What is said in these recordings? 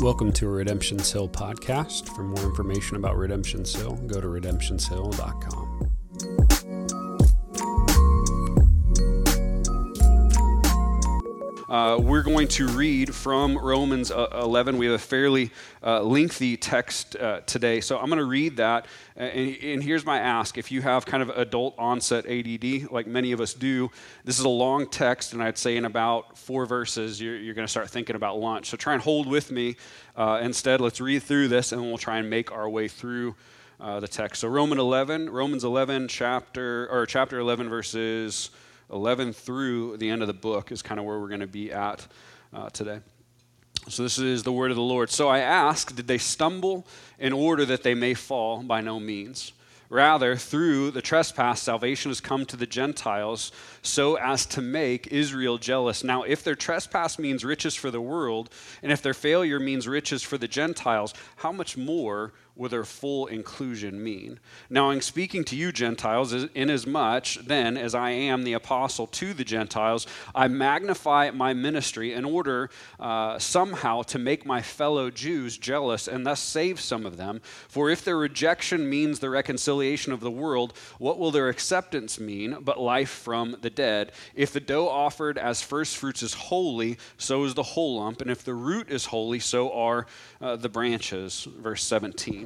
Welcome to a Redemption's Hill podcast. For more information about Redemption's Hill, go to redemptionshill.com. Uh, we're going to read from Romans uh, 11. We have a fairly uh, lengthy text uh, today, so I'm going to read that. And, and, here's my ask if you have kind of adult onset ADD, like many of us do, this is a long text, and I'd say in about four verses, you're, you're going to start thinking about lunch. So try and hold with me. Uh, instead, let's read through this, and we'll try and make our way through. Uh, the text. So Romans 11, Romans 11, chapter or chapter 11, verses 11 through the end of the book is kind of where we're going to be at uh, today. So, this is the word of the Lord. So I ask, did they stumble in order that they may fall? By no means. Rather, through the trespass, salvation has come to the Gentiles so as to make Israel jealous. Now, if their trespass means riches for the world, and if their failure means riches for the Gentiles, how much more will their full inclusion mean? Now, I'm speaking to you, Gentiles, inasmuch then as I am the apostle to the Gentiles, I magnify my ministry in order uh, somehow to make my fellow Jews jealous and thus save some of them. For if their rejection means the reconciliation of the world, what will their acceptance mean but life from the dead? If the dough offered as first fruits is holy, so is the whole lump, and if the root is holy, so are uh, the branches. Verse 17.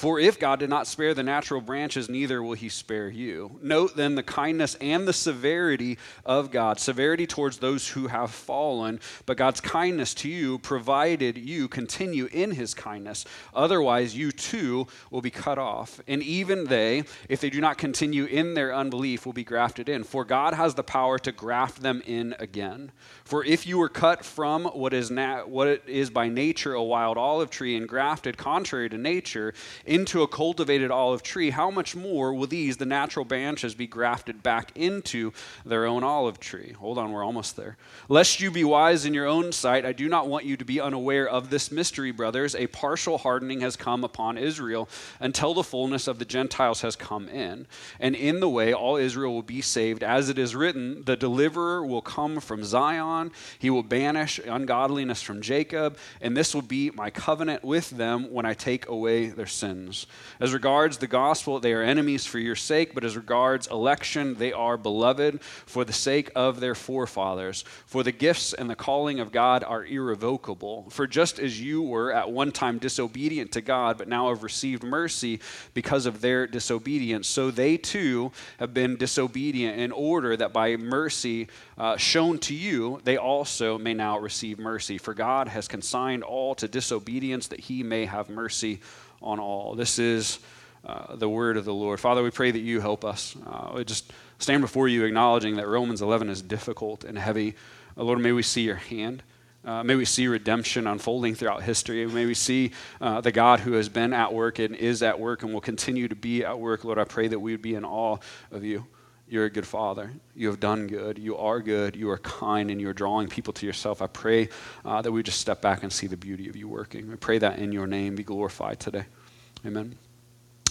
For if God did not spare the natural branches, neither will he spare you. Note then the kindness and the severity of God. Severity towards those who have fallen, but God's kindness to you, provided you continue in his kindness. Otherwise, you too will be cut off. And even they, if they do not continue in their unbelief, will be grafted in. For God has the power to graft them in again. For if you were cut from what is, na- what is by nature a wild olive tree and grafted contrary to nature, into a cultivated olive tree, how much more will these, the natural branches, be grafted back into their own olive tree? Hold on, we're almost there. Lest you be wise in your own sight, I do not want you to be unaware of this mystery, brothers. A partial hardening has come upon Israel until the fullness of the Gentiles has come in. And in the way, all Israel will be saved. As it is written, the deliverer will come from Zion, he will banish ungodliness from Jacob, and this will be my covenant with them when I take away their sins As regards the gospel, they are enemies for your sake, but as regards election, they are beloved for the sake of their forefathers. For the gifts and the calling of God are irrevocable. For just as you were at one time disobedient to God, but now have received mercy because of their disobedience, so they too have been disobedient in order that by mercy uh, shown to you, they also may now receive mercy. For God has consigned all to disobedience that he may have mercy on all. This is uh, the word of the Lord. Father, we pray that you help us. Uh, we just stand before you acknowledging that Romans 11 is difficult and heavy. Uh, Lord, may we see your hand. Uh, may we see redemption unfolding throughout history. May we see uh, the God who has been at work and is at work and will continue to be at work. Lord, I pray that we would be in awe of you. You're a good father. You have done good. You are good. You are kind, and you're drawing people to yourself. I pray uh, that we just step back and see the beauty of you working. I pray that in your name be glorified today. Amen.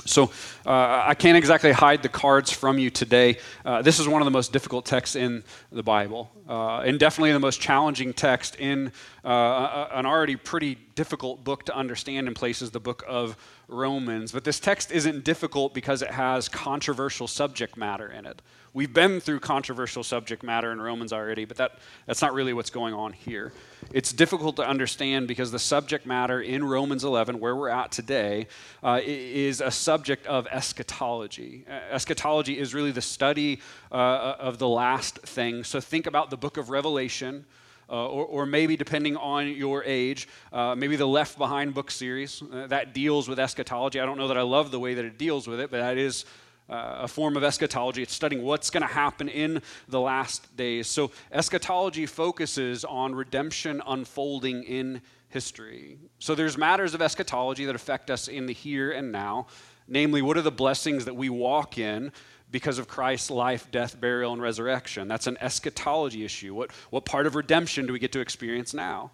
So uh, I can't exactly hide the cards from you today. Uh, this is one of the most difficult texts in the Bible, uh, and definitely the most challenging text in uh, an already pretty difficult book to understand in places, the book of Romans. But this text isn't difficult because it has controversial subject matter in it. We've been through controversial subject matter in Romans already, but that, that's not really what's going on here. It's difficult to understand because the subject matter in Romans 11, where we're at today, uh, is a subject of eschatology. Eschatology is really the study uh, of the last thing. So think about the book of Revelation. Uh, or, or, maybe depending on your age, uh, maybe the Left Behind book series uh, that deals with eschatology. I don't know that I love the way that it deals with it, but that is uh, a form of eschatology. It's studying what's going to happen in the last days. So, eschatology focuses on redemption unfolding in history. So, there's matters of eschatology that affect us in the here and now. Namely, what are the blessings that we walk in because of Christ's life, death, burial, and resurrection? That's an eschatology issue. What, what part of redemption do we get to experience now?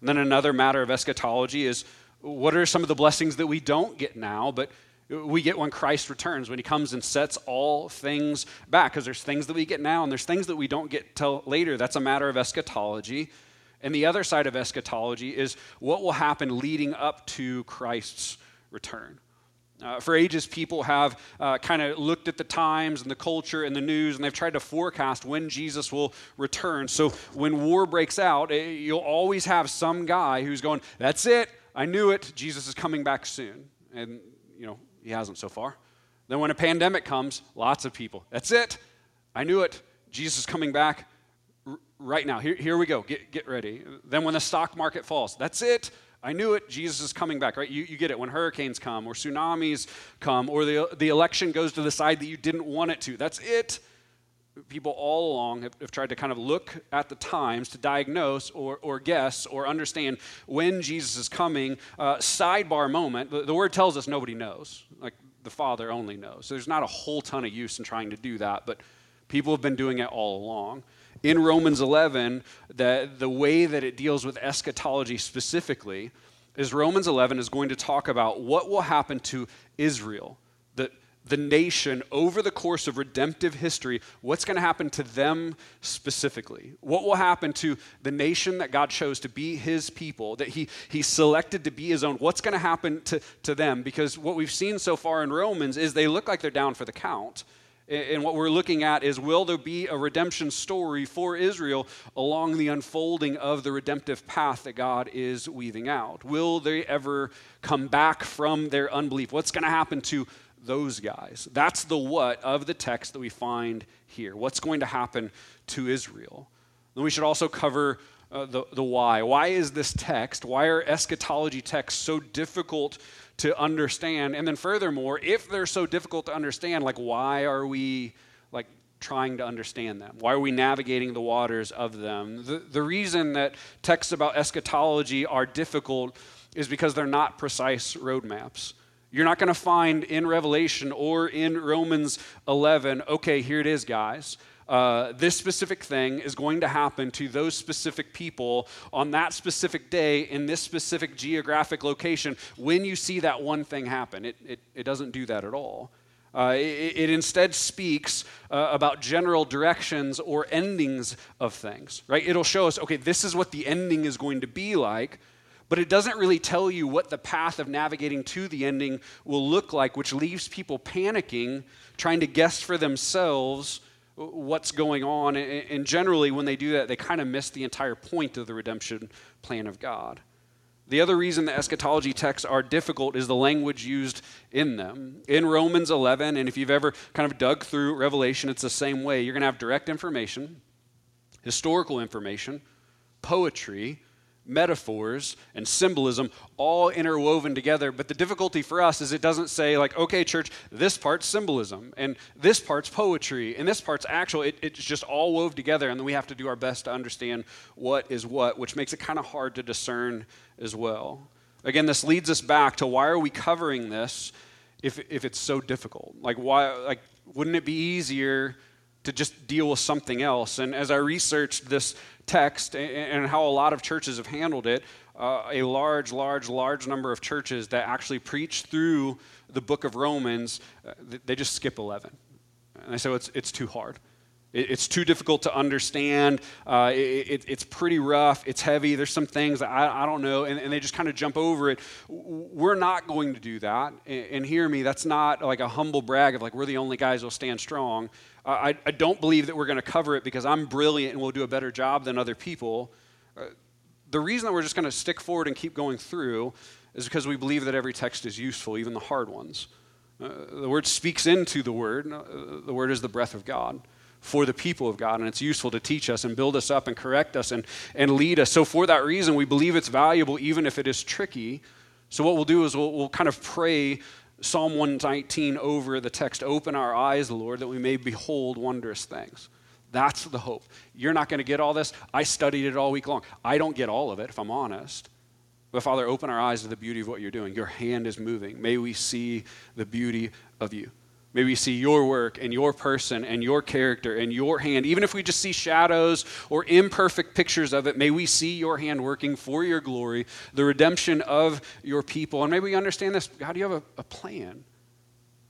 And then another matter of eschatology is what are some of the blessings that we don't get now, but we get when Christ returns, when he comes and sets all things back, because there's things that we get now and there's things that we don't get till later. That's a matter of eschatology. And the other side of eschatology is what will happen leading up to Christ's return. Uh, for ages, people have uh, kind of looked at the times and the culture and the news, and they've tried to forecast when Jesus will return. So when war breaks out, eh, you'll always have some guy who's going, That's it, I knew it, Jesus is coming back soon. And, you know, he hasn't so far. Then when a pandemic comes, lots of people, That's it, I knew it, Jesus is coming back r- right now. Here, here we go, get, get ready. Then when the stock market falls, That's it, I knew it, Jesus is coming back, right? You, you get it when hurricanes come or tsunamis come or the, the election goes to the side that you didn't want it to. That's it. People all along have, have tried to kind of look at the times to diagnose or, or guess or understand when Jesus is coming. Uh, sidebar moment, the, the word tells us nobody knows. Like the Father only knows. So there's not a whole ton of use in trying to do that, but people have been doing it all along in Romans 11, the, the way that it deals with eschatology specifically is Romans 11 is going to talk about what will happen to Israel, the, the nation, over the course of redemptive history. What's going to happen to them specifically? What will happen to the nation that God chose to be his people, that he, he selected to be his own? What's going to happen to, to them? Because what we've seen so far in Romans is they look like they're down for the count. And what we're looking at is will there be a redemption story for Israel along the unfolding of the redemptive path that God is weaving out? Will they ever come back from their unbelief? What's going to happen to those guys? That's the what of the text that we find here. What's going to happen to Israel? Then we should also cover uh, the, the why. Why is this text, why are eschatology texts so difficult to understand. And then furthermore, if they're so difficult to understand, like why are we like trying to understand them? Why are we navigating the waters of them? The, the reason that texts about eschatology are difficult is because they're not precise roadmaps. You're not going to find in Revelation or in Romans 11, okay, here it is, guys uh, this specific thing is going to happen to those specific people on that specific day in this specific geographic location when you see that one thing happen. It, it, it doesn't do that at all. Uh, it, it, instead speaks uh, about general directions or endings of things, right? It'll show us, okay, this is what the ending is going to be like, but it doesn't really tell you what the path of navigating to the ending will look like, which leaves people panicking, trying to guess for themselves what's going on. And generally, when they do that, they kind of miss the entire point of the redemption plan of God. The other reason the eschatology texts are difficult is the language used in them. In Romans 11, and if you've ever kind of dug through Revelation, it's the same way. You're going to have direct information, historical information, poetry, metaphors and symbolism all interwoven together. But the difficulty for us is it doesn't say, like, okay, church, this part's symbolism, and this part's poetry, and this part's actual. It, it's just all wove together, and then we have to do our best to understand what is what, which makes it kind of hard to discern as well. Again, this leads us back to why are we covering this if, if it's so difficult? Like, why, like, wouldn't it be easier to just deal with something else? And as I researched this text and how a lot of churches have handled it, uh, a large, large, large number of churches that actually preach through the book of Romans, uh, they just skip 11. And I say, well, it's, it's too hard. It, it's too difficult to understand. Uh, it, it, it's pretty rough. It's heavy. There's some things that I, I don't know. And, and, they just kind of jump over it. We're not going to do that. And, and hear me, that's not like a humble brag of like, we're the only guys who'll stand strong. I, I don't believe that we're going to cover it because I'm brilliant and will do a better job than other people. Uh, the reason that we're just going to stick forward and keep going through is because we believe that every text is useful, even the hard ones. Uh, the word speaks into the word. Uh, the word is the breath of God for the people of God, and it's useful to teach us and build us up and correct us and, and lead us. So, for that reason, we believe it's valuable, even if it is tricky. So, what we'll do is we'll, we'll kind of pray Psalm 119 over the text, Open our eyes, Lord, that we may behold wondrous things. That's the hope. You're not going to get all this. I studied it all week long. I don't get all of it, if I'm honest. But Father, open our eyes to the beauty of what you're doing. Your hand is moving. May we see the beauty of you. May we see your work and your person and your character and your hand. Even if we just see shadows or imperfect pictures of it, may we see your hand working for your glory, the redemption of your people. And may we understand this God, you have a, a plan.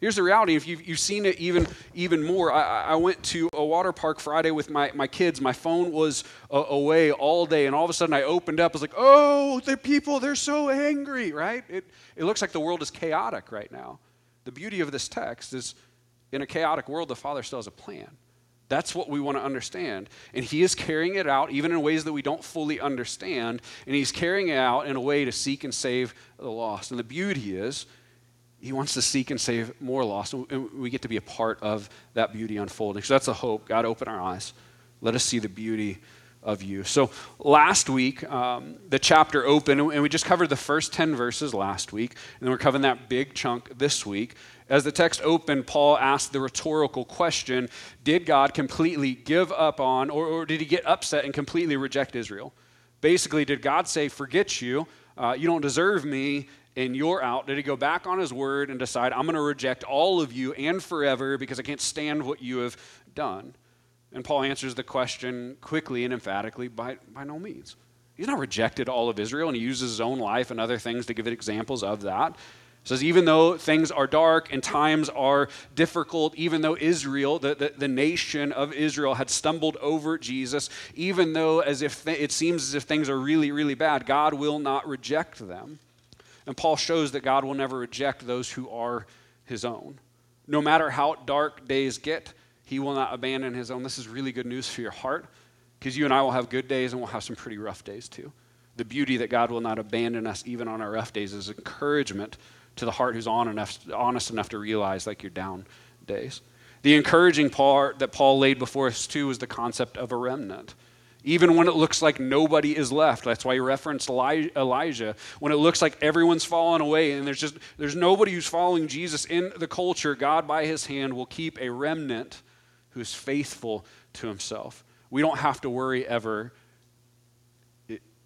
Here's the reality. If you've, you've seen it even, even more, I, I went to a water park Friday with my, my kids. My phone was uh, away all day, and all of a sudden I opened up. I was like, oh, the people, they're so angry, right? It, it looks like the world is chaotic right now. The beauty of this text is in a chaotic world, the Father still has a plan. That's what we want to understand. And He is carrying it out, even in ways that we don't fully understand. And He's carrying it out in a way to seek and save the lost. And the beauty is, he wants to seek and save more lost. And we get to be a part of that beauty unfolding. So that's a hope. God, open our eyes. Let us see the beauty of you. So last week, um, the chapter opened, and we just covered the first 10 verses last week. And then we're covering that big chunk this week. As the text opened, Paul asked the rhetorical question Did God completely give up on, or, or did he get upset and completely reject Israel? Basically, did God say, Forget you, uh, you don't deserve me, and you're out, did he go back on his word and decide, I'm going to reject all of you and forever because I can't stand what you have done? And Paul answers the question quickly and emphatically by, by no means. He's not rejected all of Israel, and he uses his own life and other things to give it examples of that. He says, even though things are dark and times are difficult, even though Israel, the, the, the nation of Israel, had stumbled over Jesus, even though as if th- it seems as if things are really, really bad, God will not reject them. And Paul shows that God will never reject those who are his own. No matter how dark days get, he will not abandon his own. This is really good news for your heart because you and I will have good days and we'll have some pretty rough days too. The beauty that God will not abandon us even on our rough days is encouragement to the heart who's on enough, honest enough to realize like your down days. The encouraging part that Paul laid before us too is the concept of a remnant even when it looks like nobody is left. That's why he referenced Elijah. When it looks like everyone's fallen away and there's just there's nobody who's following Jesus in the culture, God by his hand will keep a remnant who is faithful to himself. We don't have to worry ever.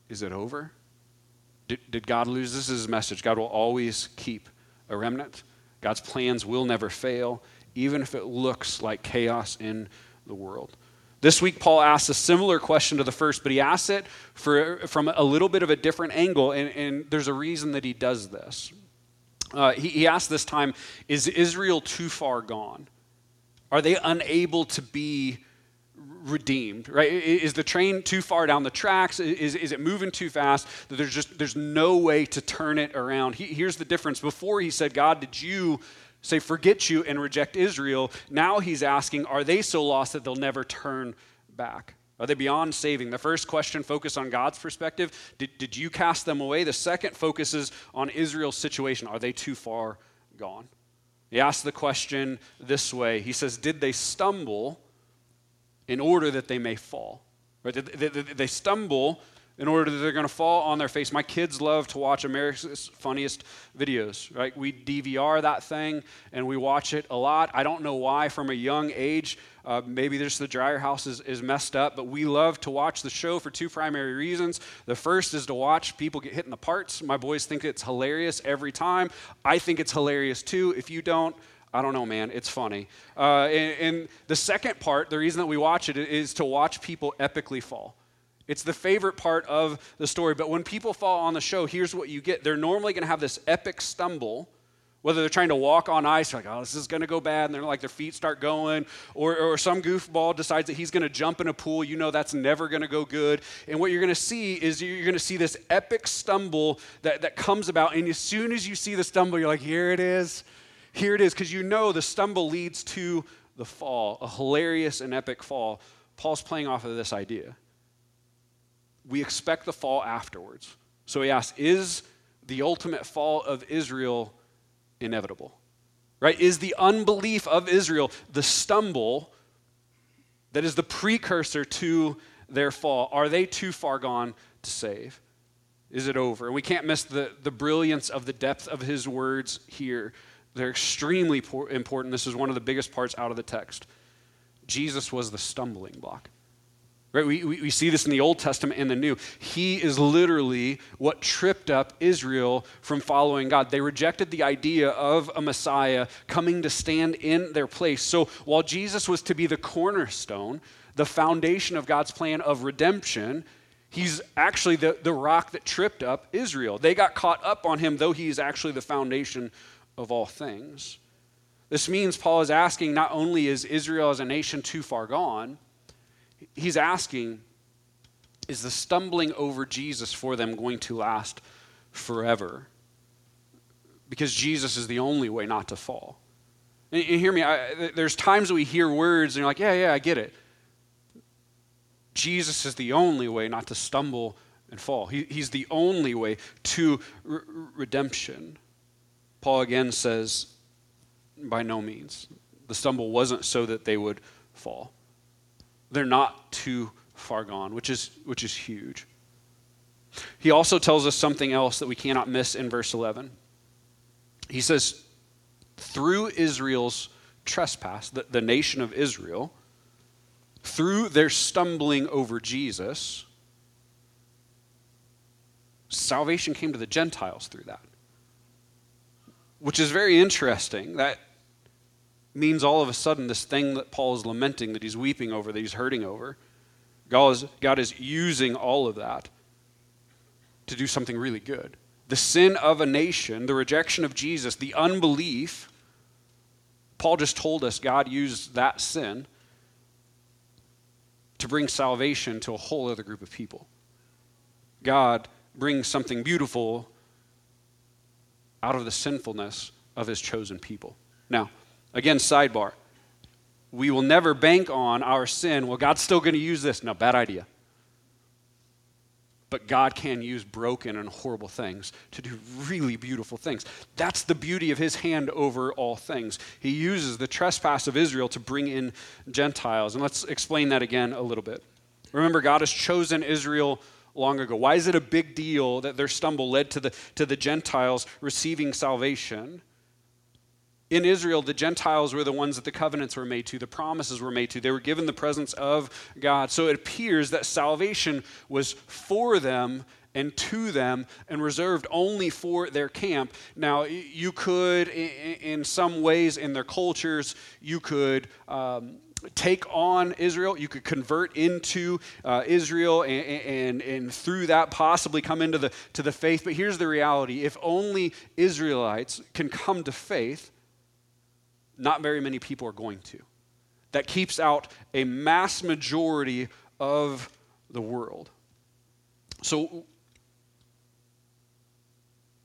Is it over? Did, did God lose? This is his message. God will always keep a remnant. God's plans will never fail, even if it looks like chaos in the world. This week, Paul asks a similar question to the first, but he asks it for, from a little bit of a different angle, and, and there's a reason that he does this. Uh, he, he asks this time Is Israel too far gone? Are they unable to be redeemed right is the train too far down the tracks is, is it moving too fast there's just there's no way to turn it around he, here's the difference before he said god did you say, forget you and reject Israel. Now he's asking, are they so lost that they'll never turn back? Are they beyond saving? The first question focuses on God's perspective. Did, did you cast them away? The second focuses on Israel's situation. Are they too far gone? He asks the question this way He says, Did they stumble in order that they may fall? Right? Did they stumble in order that they're going to fall on their face. My kids love to watch America's Funniest Videos, right? We DVR that thing and we watch it a lot. I don't know why from a young age. Uh, maybe just the dryer house is, is messed up, but we love to watch the show for two primary reasons. The first is to watch people get hit in the parts. My boys think it's hilarious every time. I think it's hilarious too. If you don't, I don't know, man. It's funny. Uh, and, and the second part, the reason that we watch it is to watch people epically fall. It's the favorite part of the story. But when people fall on the show, here's what you get. They're normally going to have this epic stumble, whether they're trying to walk on ice, like, oh, this is going to go bad, and they're like, their feet start going, or, or some goofball decides that he's going to jump in a pool. You know that's never going to go good. And what you're going to see is you're going to see this epic stumble that, that comes about. And as soon as you see the stumble, you're like, here it is. Here it is. Because you know the stumble leads to the fall, a hilarious and epic fall. Paul's playing off of this idea we expect the fall afterwards. So he asks, is the ultimate fall of Israel inevitable? Right? Is the unbelief of Israel the stumble that is the precursor to their fall? Are they too far gone to save? Is it over? And we can't miss the, the brilliance of the depth of his words here. They're extremely important. This is one of the biggest parts out of the text. Jesus was the stumbling block. Right? We, we, we, see this in the Old Testament and the New. He is literally what tripped up Israel from following God. They rejected the idea of a Messiah coming to stand in their place. So while Jesus was to be the cornerstone, the foundation of God's plan of redemption, he's actually the, the rock that tripped up Israel. They got caught up on him, though he's actually the foundation of all things. This means Paul is asking not only is Israel as a nation too far gone, he's asking, is the stumbling over Jesus for them going to last forever? Because Jesus is the only way not to fall. And, and hear me, I, there's times we hear words and you're like, yeah, yeah, I get it. Jesus is the only way not to stumble and fall. He, he's the only way to re- redemption. Paul again says, by no means. The stumble wasn't so that they would fall they're not too far gone, which is, which is huge. He also tells us something else that we cannot miss in verse 11. He says, through Israel's trespass, the, the nation of Israel, through their stumbling over Jesus, salvation came to the Gentiles through that. Which is very interesting. That means all of a sudden this thing that Paul is lamenting, that he's weeping over, that he's hurting over, God is, God is using all of that to do something really good. The sin of a nation, the rejection of Jesus, the unbelief, Paul just told us God used that sin to bring salvation to a whole other group of people. God brings something beautiful out of the sinfulness of his chosen people. Now, Again, sidebar. We will never bank on our sin. Well, God's still going to use this. No, bad idea. But God can use broken and horrible things to do really beautiful things. That's the beauty of his hand over all things. He uses the trespass of Israel to bring in Gentiles. And let's explain that again a little bit. Remember, God has chosen Israel long ago. Why is it a big deal that their stumble led to the, to the Gentiles receiving salvation? In Israel, the Gentiles were the ones that the covenants were made to, the promises were made to. They were given the presence of God. So it appears that salvation was for them and to them and reserved only for their camp. Now, you could, in some ways, in their cultures, you could. Um, take on Israel. You could convert into uh, Israel and, and, and through that possibly come into the, to the faith. But here's the reality if only Israelites can come to faith, not very many people are going to. That keeps out a mass majority of the world. So,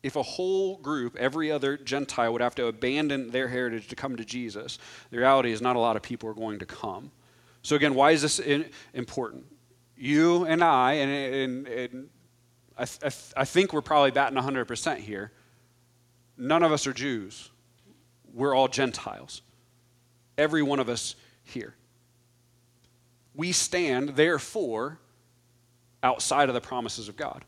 if a whole group, every other Gentile, would have to abandon their heritage to come to Jesus, the reality is not a lot of people are going to come. So, again, why is this important? You and I, and, and, and I, th- I think we're probably batting 100% here. None of us are Jews we're all Gentiles. Every one of us here. We stand, therefore, outside of the promises of God,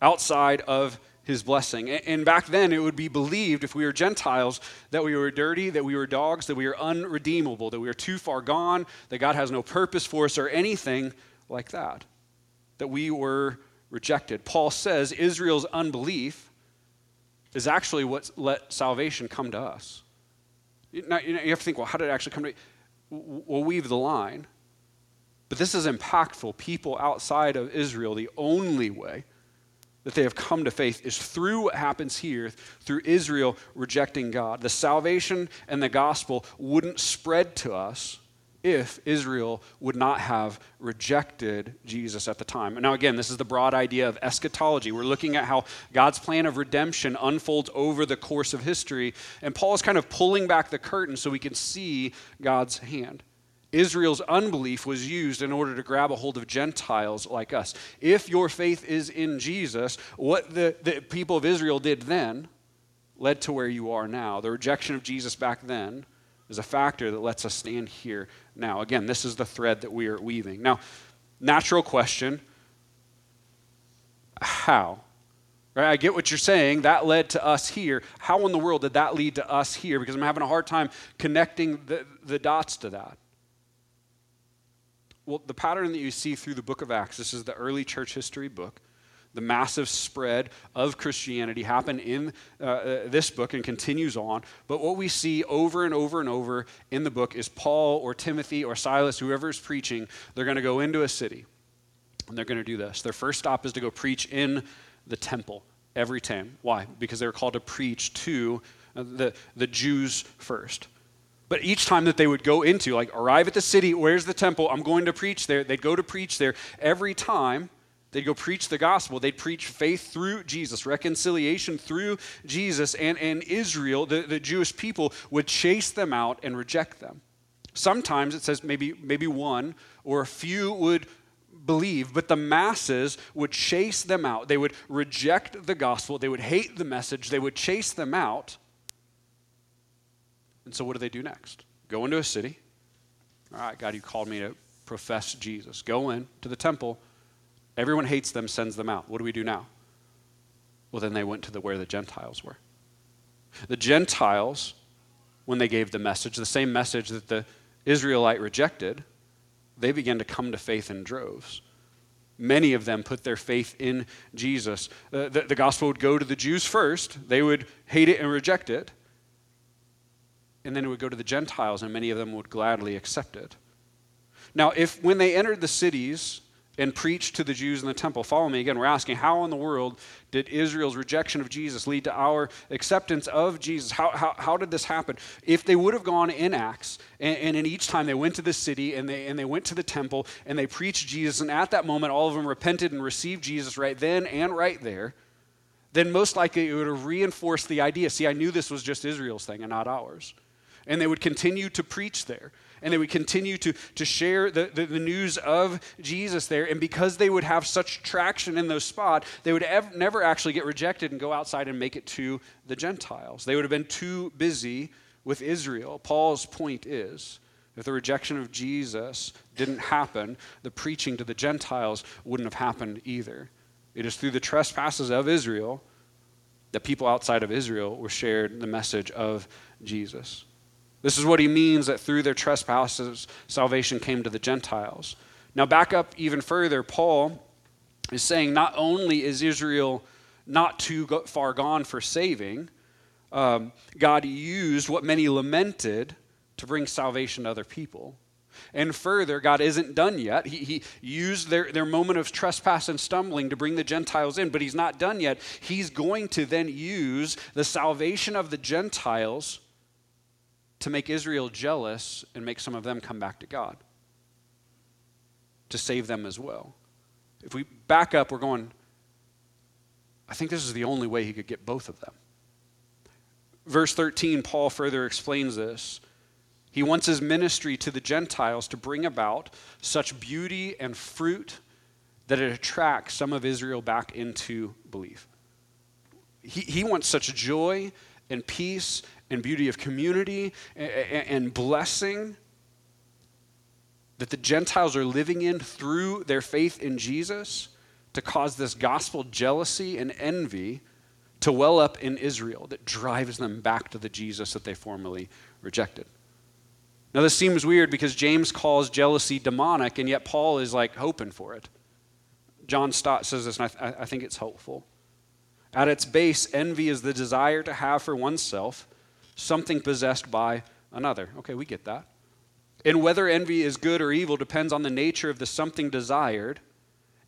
outside of his blessing. And back then, it would be believed if we were Gentiles that we were dirty, that we were dogs, that we were unredeemable, that we are too far gone, that God has no purpose for us, or anything like that, that we were rejected. Paul says Israel's unbelief is actually what let salvation come to us. Now, you, have to think, well, how did it actually come to me? We'll weave the line. But this is impactful. People outside of Israel, the only way that they have come to faith is through what happens here, through Israel rejecting God. The salvation and the gospel wouldn't spread to us if Israel would not have rejected Jesus at the time. Now, again, this is the broad idea of eschatology. We're looking at how God's plan of redemption unfolds over the course of history, and Paul is kind of pulling back the curtain so we can see God's hand. Israel's unbelief was used in order to grab a hold of Gentiles like us. If your faith is in Jesus, what the, the people of Israel did then led to where you are now. The rejection of Jesus back then is a factor that lets us stand here now. Again, this is the thread that we are weaving. Now, natural question how? Right? I get what you're saying. That led to us here. How in the world did that lead to us here? Because I'm having a hard time connecting the, the dots to that. Well, the pattern that you see through the book of Acts, this is the early church history book. The massive spread of Christianity happened in uh, uh, this book and continues on. But what we see over and over and over in the book is Paul or Timothy or Silas, whoever is preaching, they're going to go into a city and they're going to do this. Their first stop is to go preach in the temple every time. Why? Because they were called to preach to uh, the, the Jews first. But each time that they would go into, like arrive at the city, where's the temple? I'm going to preach there. They'd go to preach there. Every time they'd go preach the gospel, they'd preach faith through Jesus, reconciliation through Jesus. And, and Israel, the, the Jewish people, would chase them out and reject them. Sometimes it says maybe, maybe one or a few would believe, but the masses would chase them out. They would reject the gospel, they would hate the message, they would chase them out. And so, what do they do next? Go into a city. All right, God, you called me to profess Jesus. Go in to the temple. Everyone hates them, sends them out. What do we do now? Well, then they went to the, where the Gentiles were. The Gentiles, when they gave the message, the same message that the Israelite rejected, they began to come to faith in droves. Many of them put their faith in Jesus. Uh, the, the gospel would go to the Jews first, they would hate it and reject it. And then it would go to the Gentiles, and many of them would gladly accept it. Now, if when they entered the cities, and preached to the Jews in the temple. Follow me again. We're asking, how in the world did Israel's rejection of Jesus lead to our acceptance of Jesus? How, how, how did this happen? If they would have gone in Acts, and, and in each time they went to the city and they, and they went to the temple and they preached Jesus, and at that moment all of them repented and received Jesus right then and right there, then most likely it would have reinforced the idea see, I knew this was just Israel's thing and not ours. And they would continue to preach there and they would continue to, to share the, the, the, news of Jesus there. And because they would have such traction in those spots, they would ev- never actually get rejected and go outside and make it to the Gentiles. They would have been too busy with Israel. Paul's point is if the rejection of Jesus didn't happen, the preaching to the Gentiles wouldn't have happened either. It is through the trespasses of Israel that people outside of Israel were shared the message of Jesus. This is what he means that through their trespasses, salvation came to the Gentiles. Now, back up even further, Paul is saying not only is Israel not too far gone for saving, um, God used what many lamented to bring salvation to other people. And further, God isn't done yet. He, he used their, their moment of trespass and stumbling to bring the Gentiles in, but He's not done yet. He's going to then use the salvation of the Gentiles to make Israel jealous and make some of them come back to God, to save them as well. If we back up, we're going, I think this is the only way he could get both of them. Verse 13, Paul further explains this. He wants his ministry to the Gentiles to bring about such beauty and fruit that it attracts some of Israel back into belief. He, he wants such joy and peace and beauty of community and blessing that the Gentiles are living in through their faith in Jesus to cause this gospel jealousy and envy to well up in Israel that drives them back to the Jesus that they formerly rejected. Now, this seems weird because James calls jealousy demonic, and yet Paul is like hoping for it. John Stott says this, and I, th- I think it's helpful. At its base, envy is the desire to have for oneself something possessed by another. Okay, we get that. And whether envy is good or evil depends on the nature of the something desired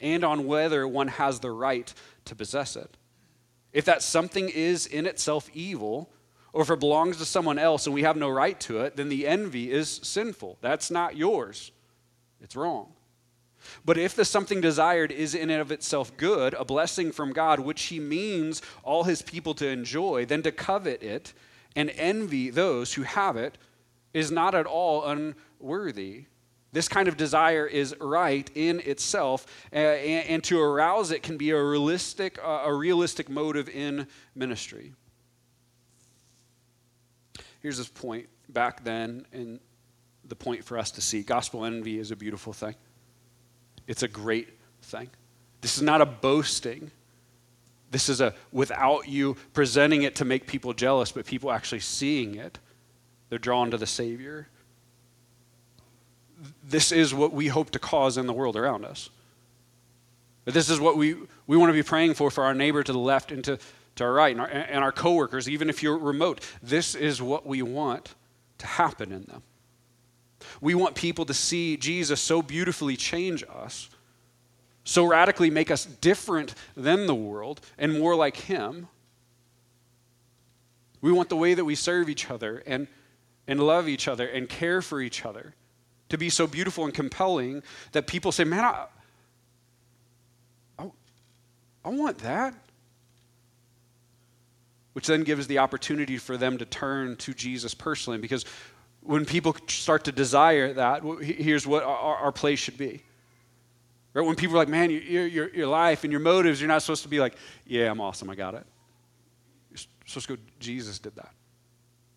and on whether one has the right to possess it. If that something is in itself evil, or if it belongs to someone else and we have no right to it, then the envy is sinful. That's not yours, it's wrong. But if the something desired is in and of itself good, a blessing from God, which he means all his people to enjoy, then to covet it and envy those who have it is not at all unworthy. This kind of desire is right in itself, uh, and, and, to arouse it can be a realistic, uh, a realistic motive in ministry. Here's this point back then, and the point for us to see gospel envy is a beautiful thing. It's a great thing. This is not a boasting This is a without you presenting it to make people jealous, but people actually seeing it. They're drawn to the Savior. This is what we hope to cause in the world around us. But this is what we, we want to be praying for for our neighbor to the left and to, to our right and our, and our coworkers, even if you're remote. This is what we want to happen in them. We want people to see Jesus so beautifully change us so radically make us different than the world and more like Him. We want the way that we serve each other and, and love each other and care for each other to be so beautiful and compelling that people say, Man, I, I, I want that. Which then gives the opportunity for them to turn to Jesus personally. Because when people start to desire that, here's what our, our place should be Right? When people are like, man, your, your, your life and your motives, you're not supposed to be like, yeah, I'm awesome, I got it. You're supposed to go, Jesus did that.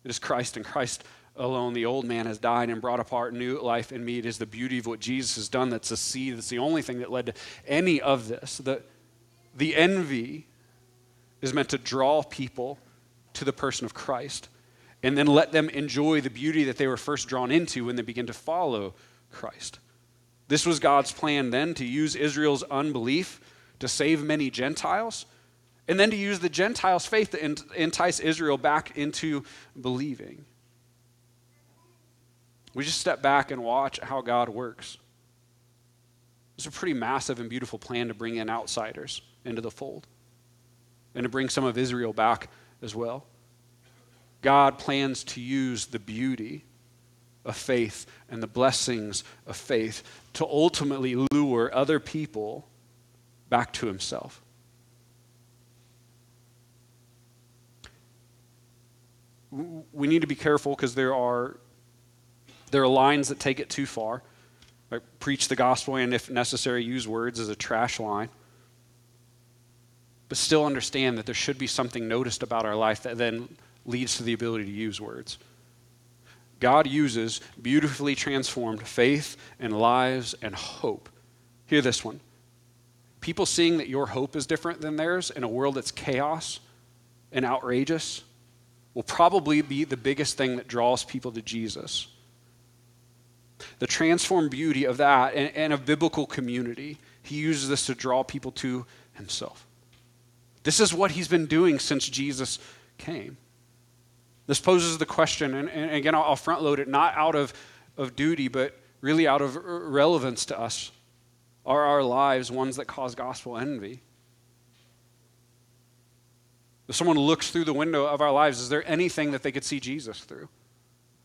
It is Christ and Christ alone. The old man has died and brought apart new life in me. It is the beauty of what Jesus has done that's the seed. That's the only thing that led to any of this. The, the envy is meant to draw people to the person of Christ and then let them enjoy the beauty that they were first drawn into when they begin to follow Christ. This was God's plan then to use Israel's unbelief to save many Gentiles, and then to use the Gentiles' faith to entice Israel back into believing. We just step back and watch how God works. It's a pretty massive and beautiful plan to bring in outsiders into the fold and to bring some of Israel back as well. God plans to use the beauty of faith and the blessings of faith to ultimately lure other people back to himself. We need to be careful because there are, there are lines that take it too far. Like preach the gospel and, if necessary, use words as a trash line. But still understand that there should be something noticed about our life that then leads to the ability to use words. God uses beautifully transformed faith and lives and hope. Hear this one. People seeing that your hope is different than theirs in a world that's chaos and outrageous will probably be the biggest thing that draws people to Jesus. The transformed beauty of that and, and biblical community, he uses this to draw people to himself. This is what he's been doing since Jesus came. This poses the question, and, and again, I'll front load it not out of, of duty, but really out of relevance to us. Are our lives ones that cause gospel envy? If someone looks through the window of our lives, is there anything that they could see Jesus through?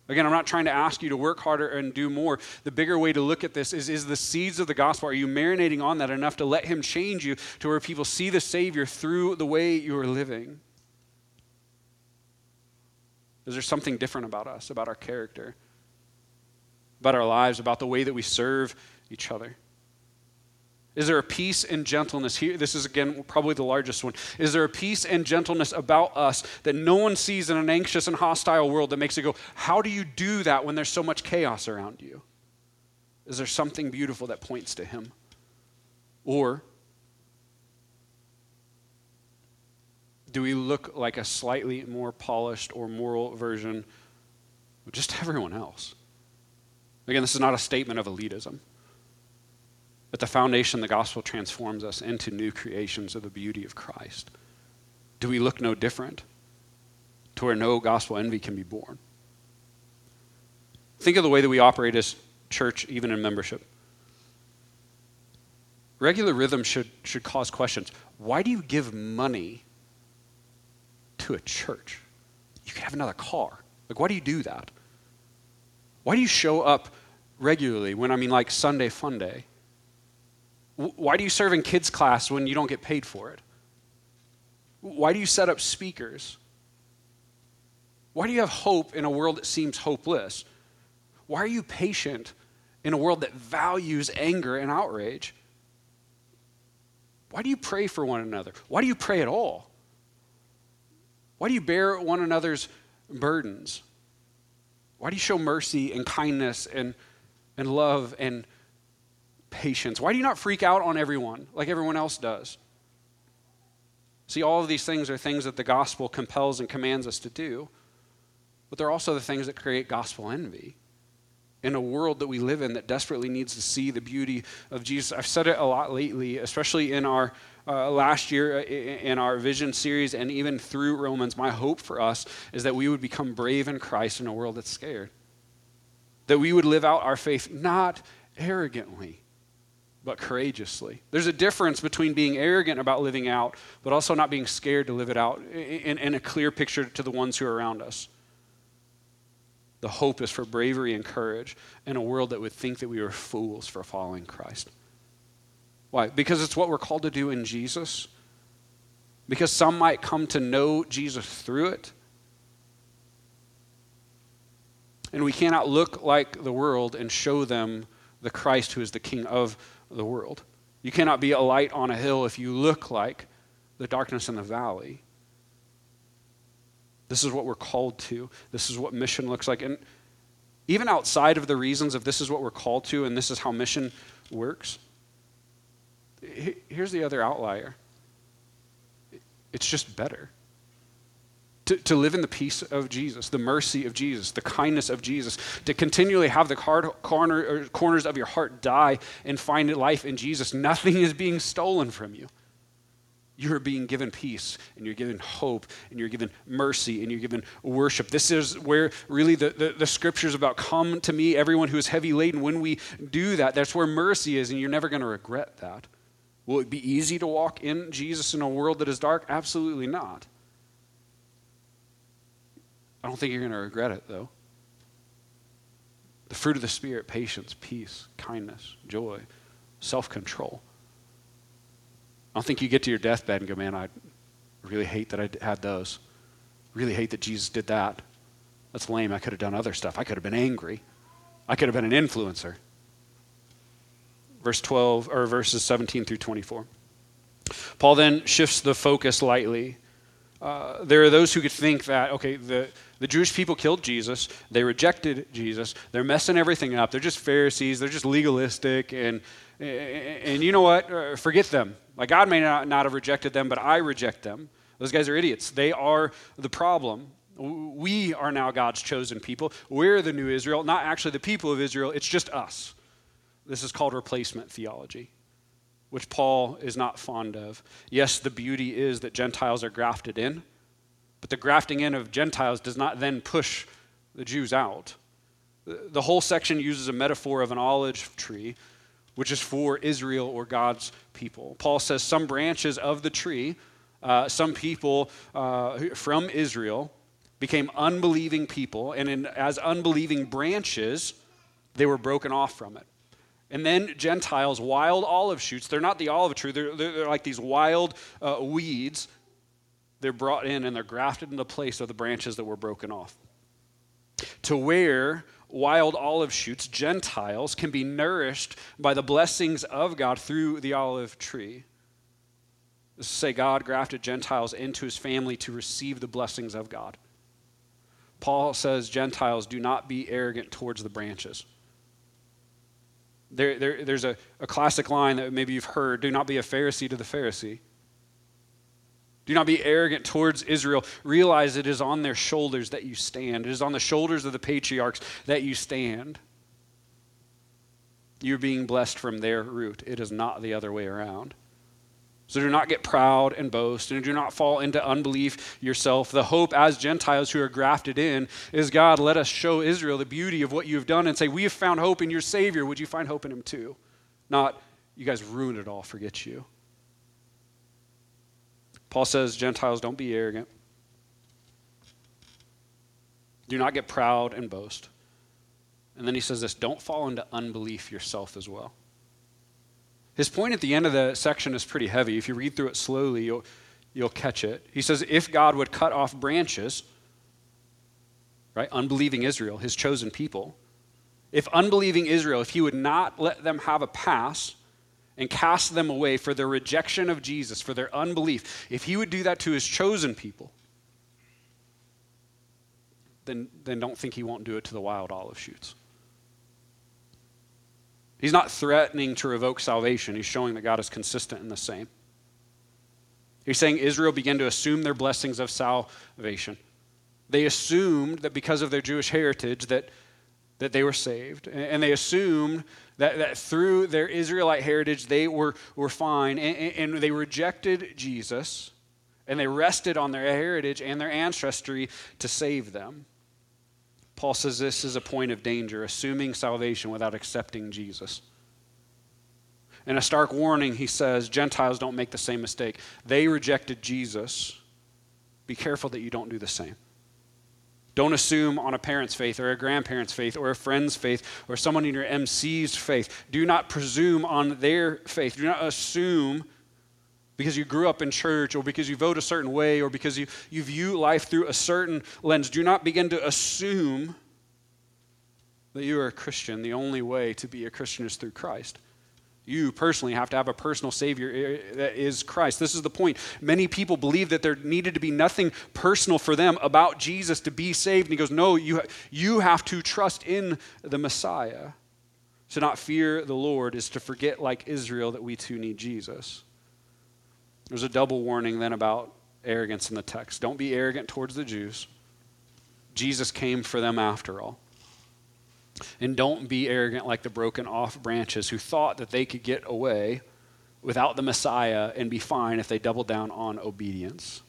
Again, I'm not trying to ask you to work harder and do more. The bigger way to look at this is is the seeds of the gospel, are you marinating on that enough to let Him change you to where people see the Savior through the way you are living? Is there something different about us, about our character, about our lives, about the way that we serve each other? Is there a peace and gentleness here? This is, again, probably the largest one. Is there a peace and gentleness about us that no one sees in an anxious and hostile world that makes it go, How do you do that when there's so much chaos around you? Is there something beautiful that points to Him? Or Do we look like a slightly more polished or moral version of just everyone else? Again, this is not a statement of elitism. At the foundation, the gospel transforms us into new creations of the beauty of Christ. Do we look no different to where no gospel envy can be born? Think of the way that we operate as church, even in membership. Regular rhythm should, should cause questions. Why do you give money to a church. You could have another car. Like, why do you do that? Why do you show up regularly when I mean like Sunday fun day? Why do you serve in kids' class when you don't get paid for it? Why do you set up speakers? Why do you have hope in a world that seems hopeless? Why are you patient in a world that values anger and outrage? Why do you pray for one another? Why do you pray at all? Why do you bear one another's burdens? Why do you show mercy and kindness and, and love and patience? Why do you not freak out on everyone like everyone else does? See, all of these things are things that the gospel compels and commands us to do, but they're also the things that create gospel envy in a world that we live in that desperately needs to see the beauty of Jesus. I've said it a lot lately, especially in our uh, last year uh, in our vision series and even through Romans. My hope for us is that we would become brave in Christ in a world that's scared. That we would live out our faith not arrogantly, but courageously. There's a difference between being arrogant about living out, but also not being scared to live it out in, in a clear picture to the ones who are around us. The hope is for bravery and courage in a world that would think that we were fools for following Christ. Why? Because it's what we're called to do in Jesus. Because some might come to know Jesus through it. And we cannot look like the world and show them the Christ who is the King of the world. You cannot be a light on a hill if you look like the darkness in the valley. This is what we're called to. This is what mission looks like. And even outside of the reasons of this is what we're called to and this is how mission works, here's the other outlier it's just better. To, to live in the peace of Jesus, the mercy of Jesus, the kindness of Jesus, to continually have the corner, corners of your heart die and find life in Jesus. Nothing is being stolen from you. You're being given peace, and you're given hope, and you're given mercy, and you're given worship. This is where really the, the, the, scriptures about come to me, everyone who is heavy laden. When we do that, that's where mercy is, and you're never going to regret that. Will it be easy to walk in Jesus in a world that is dark? Absolutely not. I don't think you're going to regret it, though. The fruit of the Spirit patience, peace, kindness, joy, self control don't think you get to your deathbed and go, man, I really hate that I had those. Really hate that Jesus did that. That's lame. I could have done other stuff. I could have been angry. I could have been an influencer. Verse 12, or verses 17 through 24. Paul then shifts the focus lightly. Uh, there are those who could think that, okay, the, the Jewish people killed Jesus. They rejected Jesus. They're messing everything up. They're just Pharisees. They're just legalistic. And, and, and you know what? Uh, forget them. Like God may not, not have rejected them, but I reject them. Those guys are idiots. They are the problem. We are now God's chosen people. We're the new Israel, not actually the people of Israel, it's just us. This is called replacement theology, which Paul is not fond of. Yes, the beauty is that Gentiles are grafted in, but the grafting in of Gentiles does not then push the Jews out. The whole section uses a metaphor of an olive tree which is for Israel or God's people. Paul says some branches of the tree, uh, some people uh, from Israel became unbelieving people, and in, as unbelieving branches, they were broken off from it. And then Gentiles, wild olive shoots, they're not the olive tree, they're, they're like these wild uh, weeds. They're brought in and they're grafted in the place of the branches that were broken off. To where wild olive shoots, Gentiles, can be nourished by the blessings of God through the olive tree. Say God grafted Gentiles into his family to receive the blessings of God. Paul says, Gentiles, do not be arrogant towards the branches. There, there, there's a, a classic line that maybe you've heard do not be a Pharisee to the Pharisee. Do not be arrogant towards Israel. Realize it is on their shoulders that you stand. It is on the shoulders of the patriarchs that you stand. You're being blessed from their root. It is not the other way around. So do not get proud and boast, and do not fall into unbelief yourself. The hope as Gentiles who are grafted in is God, let us show Israel the beauty of what you have done and say, We have found hope in your Savior. Would you find hope in him too? Not, you guys ruined it all, forget you. Paul says, Gentiles, don't be arrogant. Do not get proud and boast. And then he says this don't fall into unbelief yourself as well. His point at the end of the section is pretty heavy. If you read through it slowly, you'll, you'll catch it. He says, if God would cut off branches, right, unbelieving Israel, his chosen people, if unbelieving Israel, if he would not let them have a pass, and cast them away for their rejection of Jesus, for their unbelief, if he would do that to his chosen people, then, then don't think he won't do it to the wild olive shoots. He's not threatening to revoke salvation, he's showing that God is consistent in the same. He's saying Israel began to assume their blessings of salvation. They assumed that because of their Jewish heritage that, that they were saved. And they assumed that, that through their Israelite heritage they were, were fine. And, and they rejected Jesus. And they rested on their heritage and their ancestry to save them. Paul says this is a point of danger, assuming salvation without accepting Jesus. In a stark warning, he says Gentiles don't make the same mistake. They rejected Jesus. Be careful that you don't do the same. Don't assume on a parent's faith or a grandparent's faith or a friend's faith or someone in your MC's faith. Do not presume on their faith. Do not assume because you grew up in church or because you vote a certain way or because you, you view life through a certain lens. Do not begin to assume that you are a Christian. The only way to be a Christian is through Christ. You personally have to have a personal Savior eh, that is Christ. This is the point. Many people believe that there needed to be nothing personal for them about Jesus to be saved. And he goes, No, you, you have to trust in the Messiah. To not fear the Lord is to forget, like Israel, that we too need Jesus. There's a double warning then about arrogance in the text. Don't be arrogant towards the Jews. Jesus came for them after all. And don't be arrogant like the broken off branches who thought that they could get away without the Messiah and be fine if they doubled down on obedience.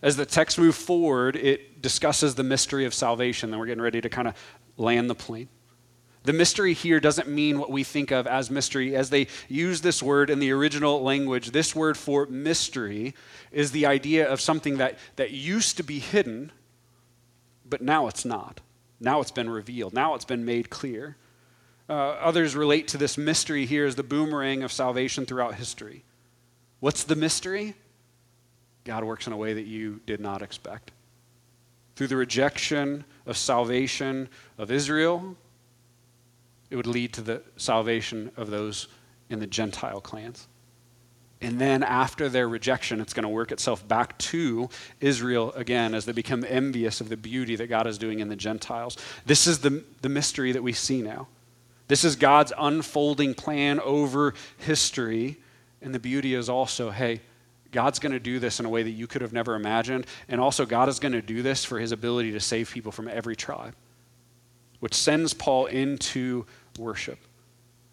As the text moves forward, it discusses the mystery of salvation. Then we're getting ready to kind of land the plane. The mystery here doesn't mean what we think of as mystery. As they use this word in the original language, this word for mystery is the idea of something that, that used to be hidden, but now it's not. Now it's been revealed. Now it's been made clear. Uh, others relate to this mystery here as the boomerang of salvation throughout history. What's the mystery? God works in a way that you did not expect. Through the rejection of salvation of Israel, it would lead to the salvation of those in the Gentile clans. And then after their rejection, it's going to work itself back to Israel again as they become envious of the beauty that God is doing in the Gentiles. This is the, the mystery that we see now. This is God's unfolding plan over history. And the beauty is also hey, God's going to do this in a way that you could have never imagined. And also, God is going to do this for his ability to save people from every tribe, which sends Paul into worship.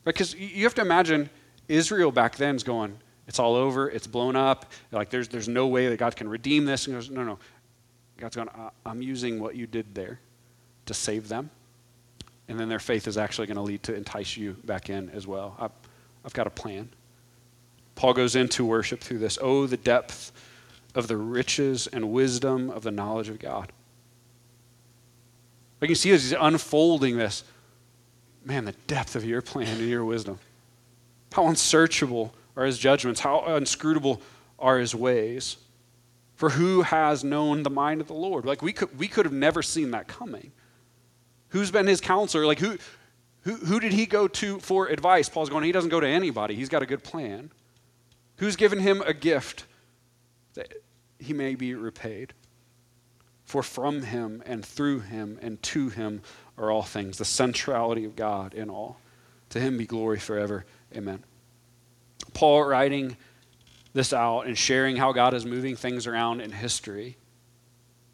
Because you have to imagine Israel back then is going, it's all over. It's blown up. Like there's, there's no way that God can redeem this. And goes, no, no. God's going, I'm using what you did there to save them. And then their faith is actually going to lead to entice you back in as well. I've, I've got a plan. Paul goes into worship through this. Oh, the depth of the riches and wisdom of the knowledge of God. Like you see as he's unfolding this, man, the depth of your plan and your wisdom. How unsearchable are his judgments? How inscrutable are his ways? For who has known the mind of the Lord? Like we could, we could have never seen that coming. Who's been his counselor? Like who, who, who did he go to for advice? Paul's going, he doesn't go to anybody. He's got a good plan. Who's given him a gift that he may be repaid? For from him and through him and to him are all things, the centrality of God in all. To him be glory forever. Amen. Paul writing this out and sharing how God is moving things around in history,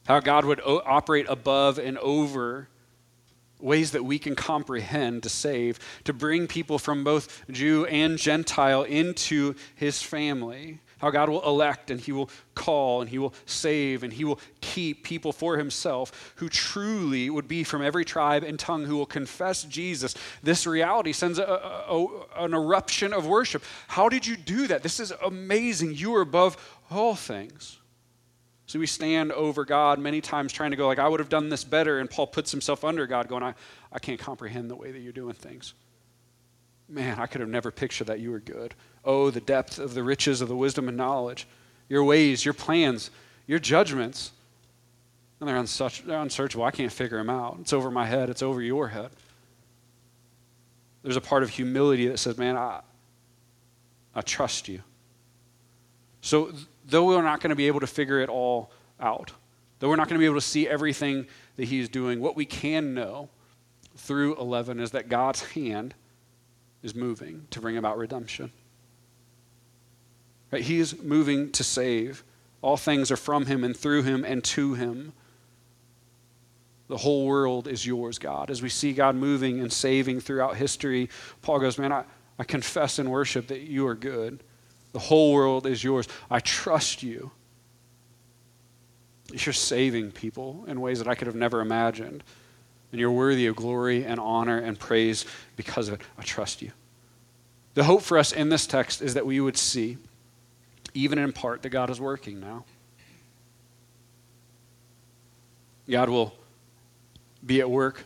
how God would o- operate above and over ways that we can comprehend to save, to bring people from both Jew and Gentile into his family how God will elect and He will call and He will save and He will keep people for Himself who truly would be from every tribe and tongue who will confess Jesus. This reality sends a, a, an eruption of worship. How did you do that? This is amazing. You are above all things. So we stand over God many times trying to go, like, I would have done this better. And Paul puts himself under God, going, I, I can't comprehend the way that you're doing things. Man, I could have never pictured that you were good. Oh, the depth of the riches of the wisdom and knowledge, your ways, your plans, your judgments. And they're, unsuch, they're unsearchable. I can't figure them out. It's over my head, it's over your head. There's a part of humility that says, Man, I, I trust you. So, though we're not going to be able to figure it all out, though we're not going to be able to see everything that He's doing, what we can know through 11 is that God's hand is moving to bring about redemption. Right? He is moving to save. All things are from him and through him and to him. The whole world is yours, God. As we see God moving and saving throughout history, Paul goes, Man, I, I confess and worship that you are good. The whole world is yours. I trust you. You're saving people in ways that I could have never imagined. And you're worthy of glory and honor and praise because of it. I trust you. The hope for us in this text is that we would see, even in part, that God is working now. God will be at work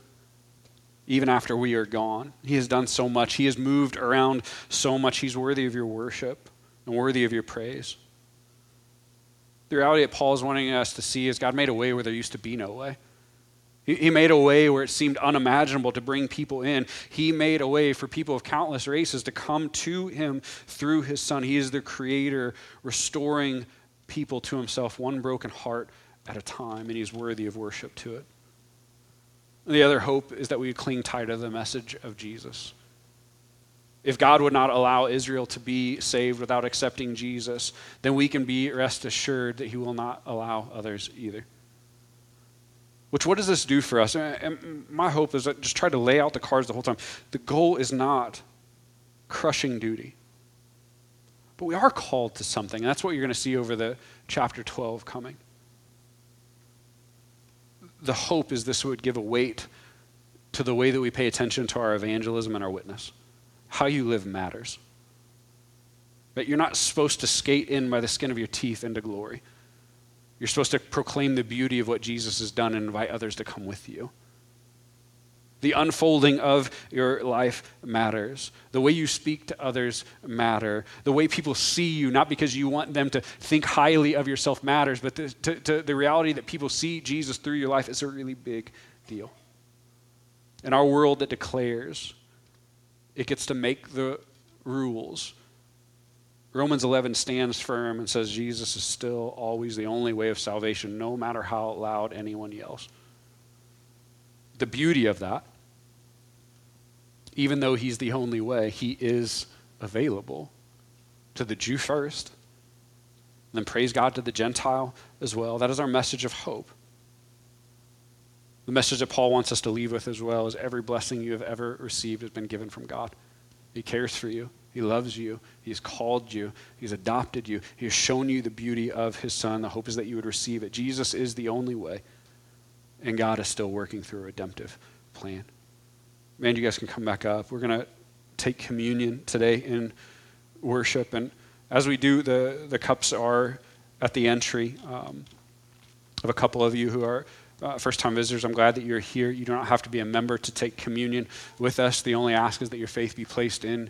even after we are gone. He has done so much, He has moved around so much. He's worthy of your worship and worthy of your praise. The reality that Paul is wanting us to see is God made a way where there used to be no way. He made a way where it seemed unimaginable to bring people in. He made a way for people of countless races to come to him through his son. He is the creator, restoring people to himself, one broken heart at a time, and he's worthy of worship to it. The other hope is that we cling tight to the message of Jesus. If God would not allow Israel to be saved without accepting Jesus, then we can be rest assured that He will not allow others either. Which, what does this do for us? And my hope is that just try to lay out the cards the whole time. The goal is not crushing duty, but we are called to something. And that's what you're going to see over the chapter 12 coming. The hope is this would give a weight to the way that we pay attention to our evangelism and our witness. How you live matters. But you're not supposed to skate in by the skin of your teeth into glory. You're supposed to proclaim the beauty of what Jesus has done and invite others to come with you. The unfolding of your life matters. The way you speak to others matter. The way people see you, not because you want them to think highly of yourself matters, but the, to, to the reality that people see Jesus through your life is a really big deal. In our world that declares, it gets to make the rules Romans 11 stands firm and says Jesus is still always the only way of salvation, no matter how loud anyone yells. The beauty of that, even though he's the only way, he is available to the Jew first, then praise God to the Gentile as well. That is our message of hope. The message that Paul wants us to leave with as well is every blessing you have ever received has been given from God. He cares for you. He loves you. He's called you. He's adopted you. He has shown you the beauty of His Son. The hope is that you would receive it. Jesus is the only way, and God is still working through a redemptive plan. Man, you guys can come back up. We're going to take communion today in worship. And as we do, the, the cups are at the entry. Um, of a couple of you who are uh, first time visitors, I'm glad that you're here. You do not have to be a member to take communion with us. The only ask is that your faith be placed in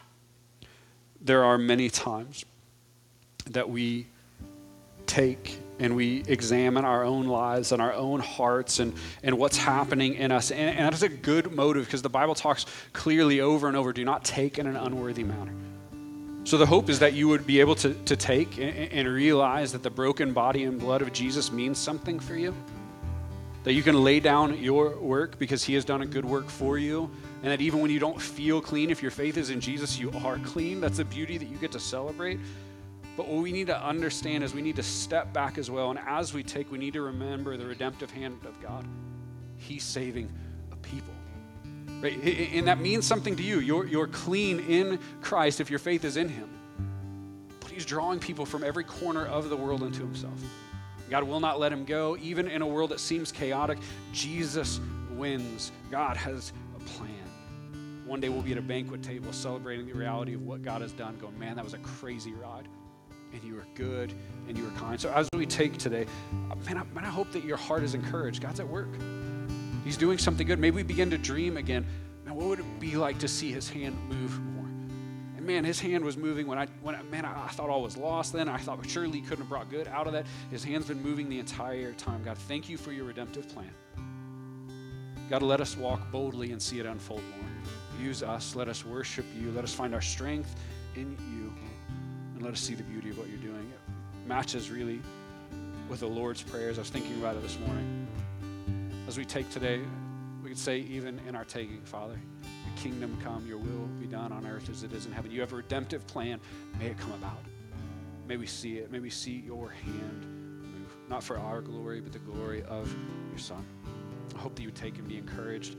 there are many times that we take and we examine our own lives and our own hearts and, and what's happening in us. And, and that is a good motive because the Bible talks clearly over and over do not take in an unworthy manner. So the hope is that you would be able to, to take and, and realize that the broken body and blood of Jesus means something for you. That you can lay down your work because he has done a good work for you and that even when you don't feel clean, if your faith is in Jesus, you are clean. That's a beauty that you get to celebrate. But what we need to understand is we need to step back as well. And as we take, we need to remember the redemptive hand of God. He's saving a people. Right? And that means something to you. You're, you're clean in Christ if your faith is in Him. But He's drawing people from every corner of the world into Himself. God will not let Him go. Even in a world that seems chaotic, Jesus wins. God has a plan. One day we'll be at a banquet table celebrating the reality of what God has done, going, man, that was a crazy ride. And you were good and you were kind. So as we take today, uh, man I, man, I hope that your heart is encouraged. God's at work. He's doing something good. Maybe we begin to dream again. Man, what would it be like to see his hand move more? And man, his hand was moving when I, when I, man, I, I thought all was lost then. I thought surely he couldn't have brought good out of that. His hand's been moving the entire time. God, thank you for your redemptive plan. God, let us walk boldly and see it unfold more. Use us. Let us worship you. Let us find our strength in you. And let us see the beauty of what you're doing. It matches really with the Lord's prayers. I was thinking about it this morning. As we take today, we could say, even in our taking, Father, your kingdom come, your will be done on earth as it is in heaven. You have a redemptive plan. May it come about. May we see it. May we see your hand move, not for our glory, but the glory of your Son. I hope that you take and be encouraged